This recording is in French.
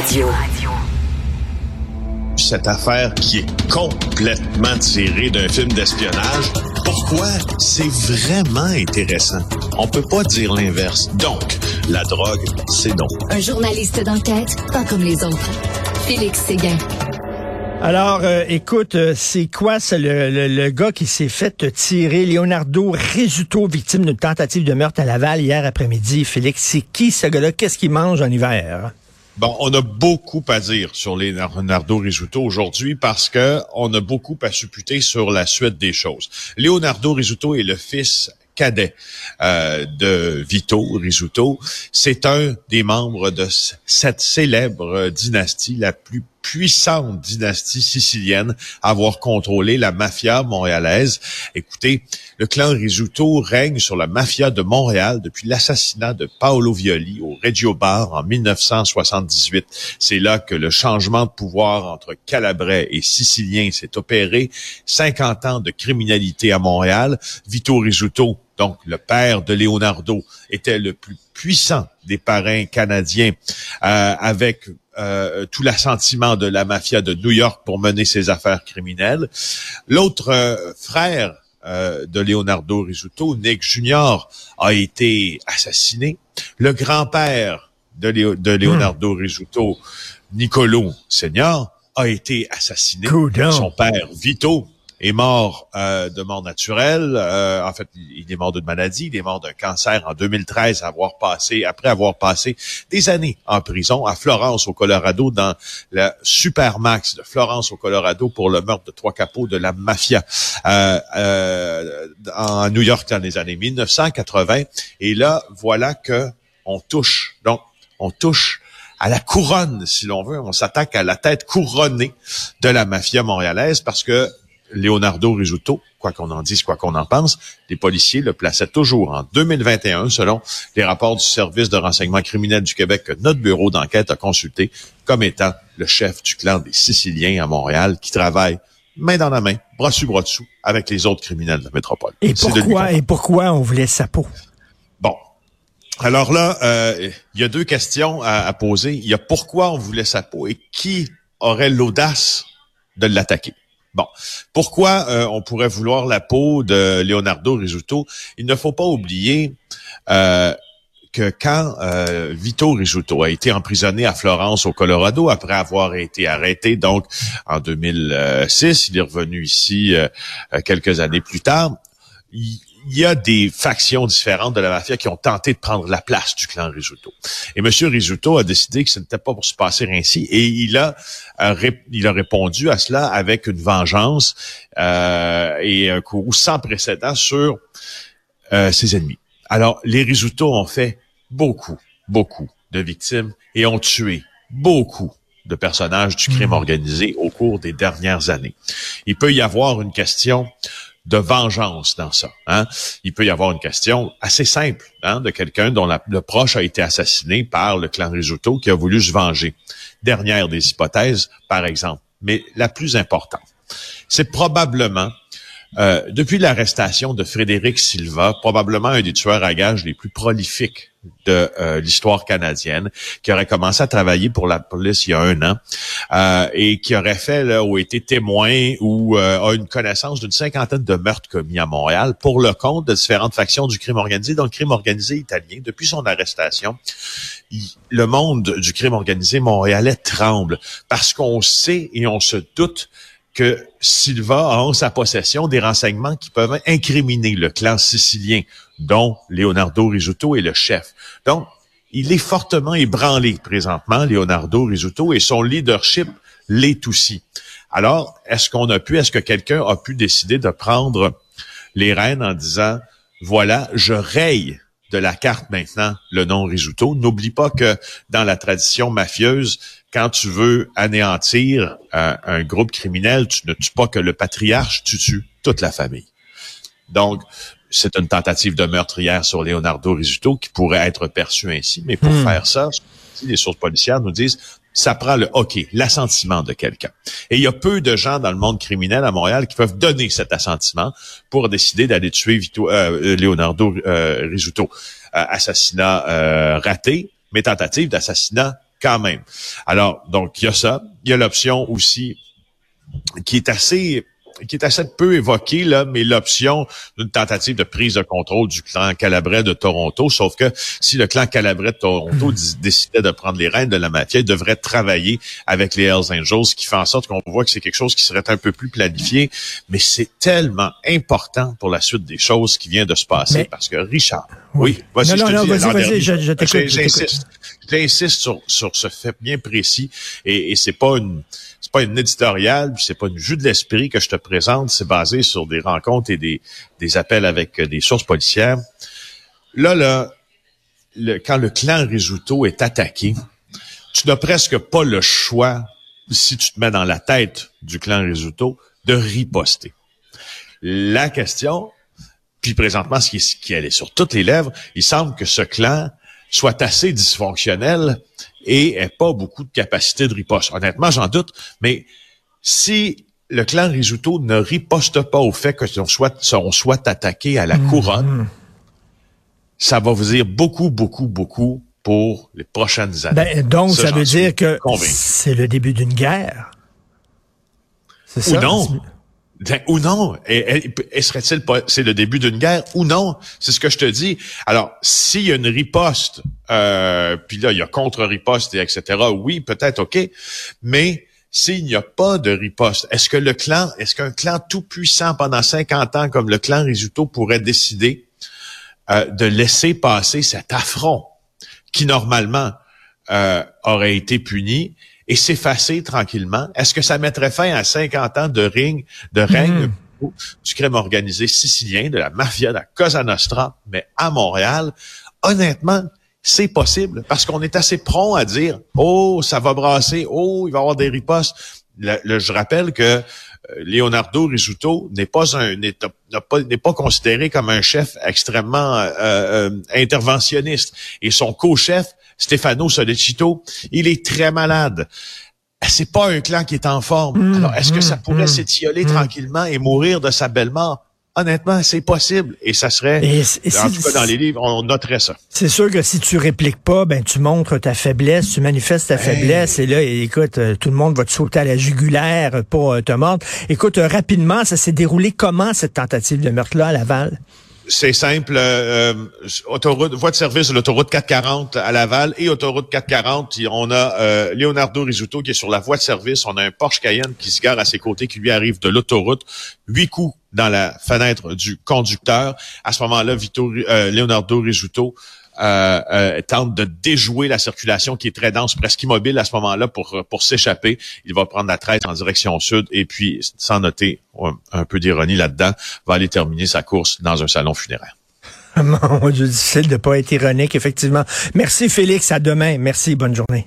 Radio. Cette affaire qui est complètement tirée d'un film d'espionnage, pourquoi c'est vraiment intéressant? On peut pas dire l'inverse. Donc, la drogue, c'est donc. Un journaliste d'enquête, pas comme les autres. Félix Séguin. Alors, euh, écoute, euh, c'est quoi c'est le, le, le, gars qui s'est fait tirer, Leonardo Risuto, victime d'une tentative de meurtre à Laval hier après-midi? Félix, c'est qui ce gars-là? Qu'est-ce qu'il mange en hiver? Bon, on a beaucoup à dire sur Leonardo Risuto aujourd'hui parce que on a beaucoup à supputer sur la suite des choses. Leonardo Risuto est le fils cadet euh, de Vito Risuto. C'est un des membres de cette célèbre dynastie, la plus puissante dynastie sicilienne avoir contrôlé la mafia montréalaise. Écoutez, le clan Risuto règne sur la mafia de Montréal depuis l'assassinat de Paolo Violi au Reggio Bar en 1978. C'est là que le changement de pouvoir entre Calabrais et Siciliens s'est opéré. 50 ans de criminalité à Montréal. Vito Risuto donc le père de Leonardo, était le plus puissant des parrains canadiens, euh, avec euh, tout l'assentiment de la mafia de New York pour mener ses affaires criminelles. L'autre euh, frère euh, de Leonardo Risuto, Nick Jr., a été assassiné. Le grand-père de, de, Leonardo hmm. Risuto, Nicolo Senior, a été assassiné. Son père, Vito, est mort euh, de mort naturelle. Euh, en fait, il est mort d'une maladie. Il est mort d'un cancer en 2013, avoir passé, après avoir passé des années en prison à Florence, au Colorado, dans la Supermax de Florence, au Colorado, pour le meurtre de trois capots de la mafia euh, euh en New York dans les années 1980. Et là, voilà que on touche. Donc, on touche à la couronne, si l'on veut. On s'attaque à la tête couronnée de la mafia montréalaise parce que Leonardo Risuto, quoi qu'on en dise, quoi qu'on en pense, les policiers le plaçaient toujours en 2021, selon les rapports du service de renseignement criminel du Québec que notre bureau d'enquête a consulté, comme étant le chef du clan des Siciliens à Montréal qui travaille main dans la main, bras dessus, bras dessous, avec les autres criminels de la métropole. Et pourquoi, et pourquoi on voulait sa peau? Bon. Alors là, euh, il y a deux questions à, à poser. Il y a pourquoi on voulait sa peau et qui aurait l'audace de l'attaquer? Bon, pourquoi euh, on pourrait vouloir la peau de Leonardo Risuto Il ne faut pas oublier euh, que quand euh, Vito Risuto a été emprisonné à Florence, au Colorado, après avoir été arrêté, donc en 2006, il est revenu ici quelques années plus tard. Il y a des factions différentes de la mafia qui ont tenté de prendre la place du clan Risuto. Et M. Risuto a décidé que ce n'était pas pour se passer ainsi et il a, il a répondu à cela avec une vengeance euh, et un coup sans précédent sur euh, ses ennemis. Alors, les Risuto ont fait beaucoup, beaucoup de victimes et ont tué beaucoup de personnages du crime mmh. organisé au cours des dernières années. Il peut y avoir une question de vengeance dans ça. Hein? Il peut y avoir une question assez simple hein, de quelqu'un dont le proche a été assassiné par le clan Risuto qui a voulu se venger. Dernière des hypothèses, par exemple, mais la plus importante, c'est probablement euh, depuis l'arrestation de Frédéric Silva, probablement un des tueurs à gages les plus prolifiques de euh, l'histoire canadienne, qui aurait commencé à travailler pour la police il y a un an euh, et qui aurait fait là, ou été témoin ou a une connaissance d'une cinquantaine de meurtres commis à Montréal pour le compte de différentes factions du crime organisé, dont le crime organisé italien. Depuis son arrestation, le monde du crime organisé montréalais tremble parce qu'on sait et on se doute Silva a en sa possession des renseignements qui peuvent incriminer le clan sicilien, dont Leonardo Risuto est le chef. Donc, il est fortement ébranlé présentement, Leonardo Risuto, et son leadership l'est aussi. Alors, est-ce qu'on a pu, est-ce que quelqu'un a pu décider de prendre les rênes en disant, voilà, je raye de la carte maintenant le nom Risuto. N'oublie pas que dans la tradition mafieuse, quand tu veux anéantir euh, un groupe criminel, tu ne tues pas que le patriarche, tu tues toute la famille. Donc, c'est une tentative de meurtrière sur Leonardo Risuto qui pourrait être perçue ainsi, mais pour hmm. faire ça, les sources policières nous disent ça prend le OK, l'assentiment de quelqu'un. Et il y a peu de gens dans le monde criminel à Montréal qui peuvent donner cet assentiment pour décider d'aller tuer Vito, euh, Leonardo euh, Risuto. assassinat raté, mais tentative d'assassinat quand même. Alors, donc, il y a ça. Il y a l'option aussi qui est assez qui est assez peu évoqué, là, mais l'option d'une tentative de prise de contrôle du clan calabrais de Toronto. Sauf que si le clan calabrais de Toronto décidait de prendre les rênes de la mafia, il devrait travailler avec les Hells Angels, ce qui fait en sorte qu'on voit que c'est quelque chose qui serait un peu plus planifié. Mais c'est tellement important pour la suite des choses qui vient de se passer. Parce que Richard, oui, vas-y, non, non, non, vas-y, vas-y, je, je t'écoute. J'insiste, j'insiste sur, sur ce fait bien précis et, et c'est pas une c'est pas une éditoriale, c'est pas une jus de l'esprit que je te présente, c'est basé sur des rencontres et des, appels avec euh, des sources policières. Là, là, quand le clan Risuto est attaqué, tu n'as presque pas le choix, si tu te mets dans la tête du clan Risuto, de riposter. La question, puis présentement, ce qui, ce qui est sur toutes les lèvres, il semble que ce clan soit assez dysfonctionnel et n'ait pas beaucoup de capacité de riposte. Honnêtement, j'en doute, mais si le clan Risuto ne riposte pas au fait que soit, on soit attaqué à la mmh. couronne, ça va vous dire beaucoup, beaucoup, beaucoup pour les prochaines années. Ben, donc, ça, veut dire que c'est le début d'une guerre. C'est ça? Ou non. Ben, ou non. Et, serait-il c'est le début d'une guerre ou non? C'est ce que je te dis. Alors, s'il y a une riposte, euh, puis là, il y a contre-riposte et etc., oui, peut-être, OK. Mais s'il n'y a pas de riposte, est-ce que le clan, est-ce qu'un clan tout puissant pendant 50 ans comme le clan Risuto pourrait décider euh, de laisser passer cet affront qui, normalement, euh, aurait été puni et s'effacer tranquillement? Est-ce que ça mettrait fin à 50 ans de règne hmm. du crime organisé sicilien, de la mafia, de la Cosa Nostra, mais à Montréal? Honnêtement, c'est possible parce qu'on est assez prompt à dire oh ça va brasser oh il va y avoir des ripostes le, je rappelle que euh, Leonardo Risuto n'est pas un n'est pas n'est pas considéré comme un chef extrêmement euh, euh, interventionniste et son co-chef Stefano Solecito, il est très malade. C'est pas un clan qui est en forme. Mmh, Alors, est-ce que ça mmh, pourrait mmh, s'étioler tranquillement et mourir de sa belle mort? Honnêtement, c'est possible. Et ça serait, en tout cas dans les livres, on noterait ça. C'est sûr que si tu répliques pas, ben tu montres ta faiblesse, tu manifestes ta faiblesse. Et là, écoute, euh, tout le monde va te sauter à la jugulaire pour euh, te mordre. Écoute, euh, rapidement, ça s'est déroulé comment cette tentative de meurtre-là à Laval? C'est simple, euh, autoroute, voie de service de l'autoroute 440 à Laval et autoroute 440, on a euh, Leonardo Risuto qui est sur la voie de service, on a un Porsche Cayenne qui se gare à ses côtés, qui lui arrive de l'autoroute, huit coups dans la fenêtre du conducteur. À ce moment-là, Vito, euh, Leonardo Risuto euh, euh, tente de déjouer la circulation qui est très dense, presque immobile à ce moment-là pour, pour s'échapper. Il va prendre la traite en direction sud et puis, sans noter un, peu d'ironie là-dedans, va aller terminer sa course dans un salon funéraire. Mon Dieu, difficile de pas être ironique, effectivement. Merci Félix, à demain. Merci, bonne journée.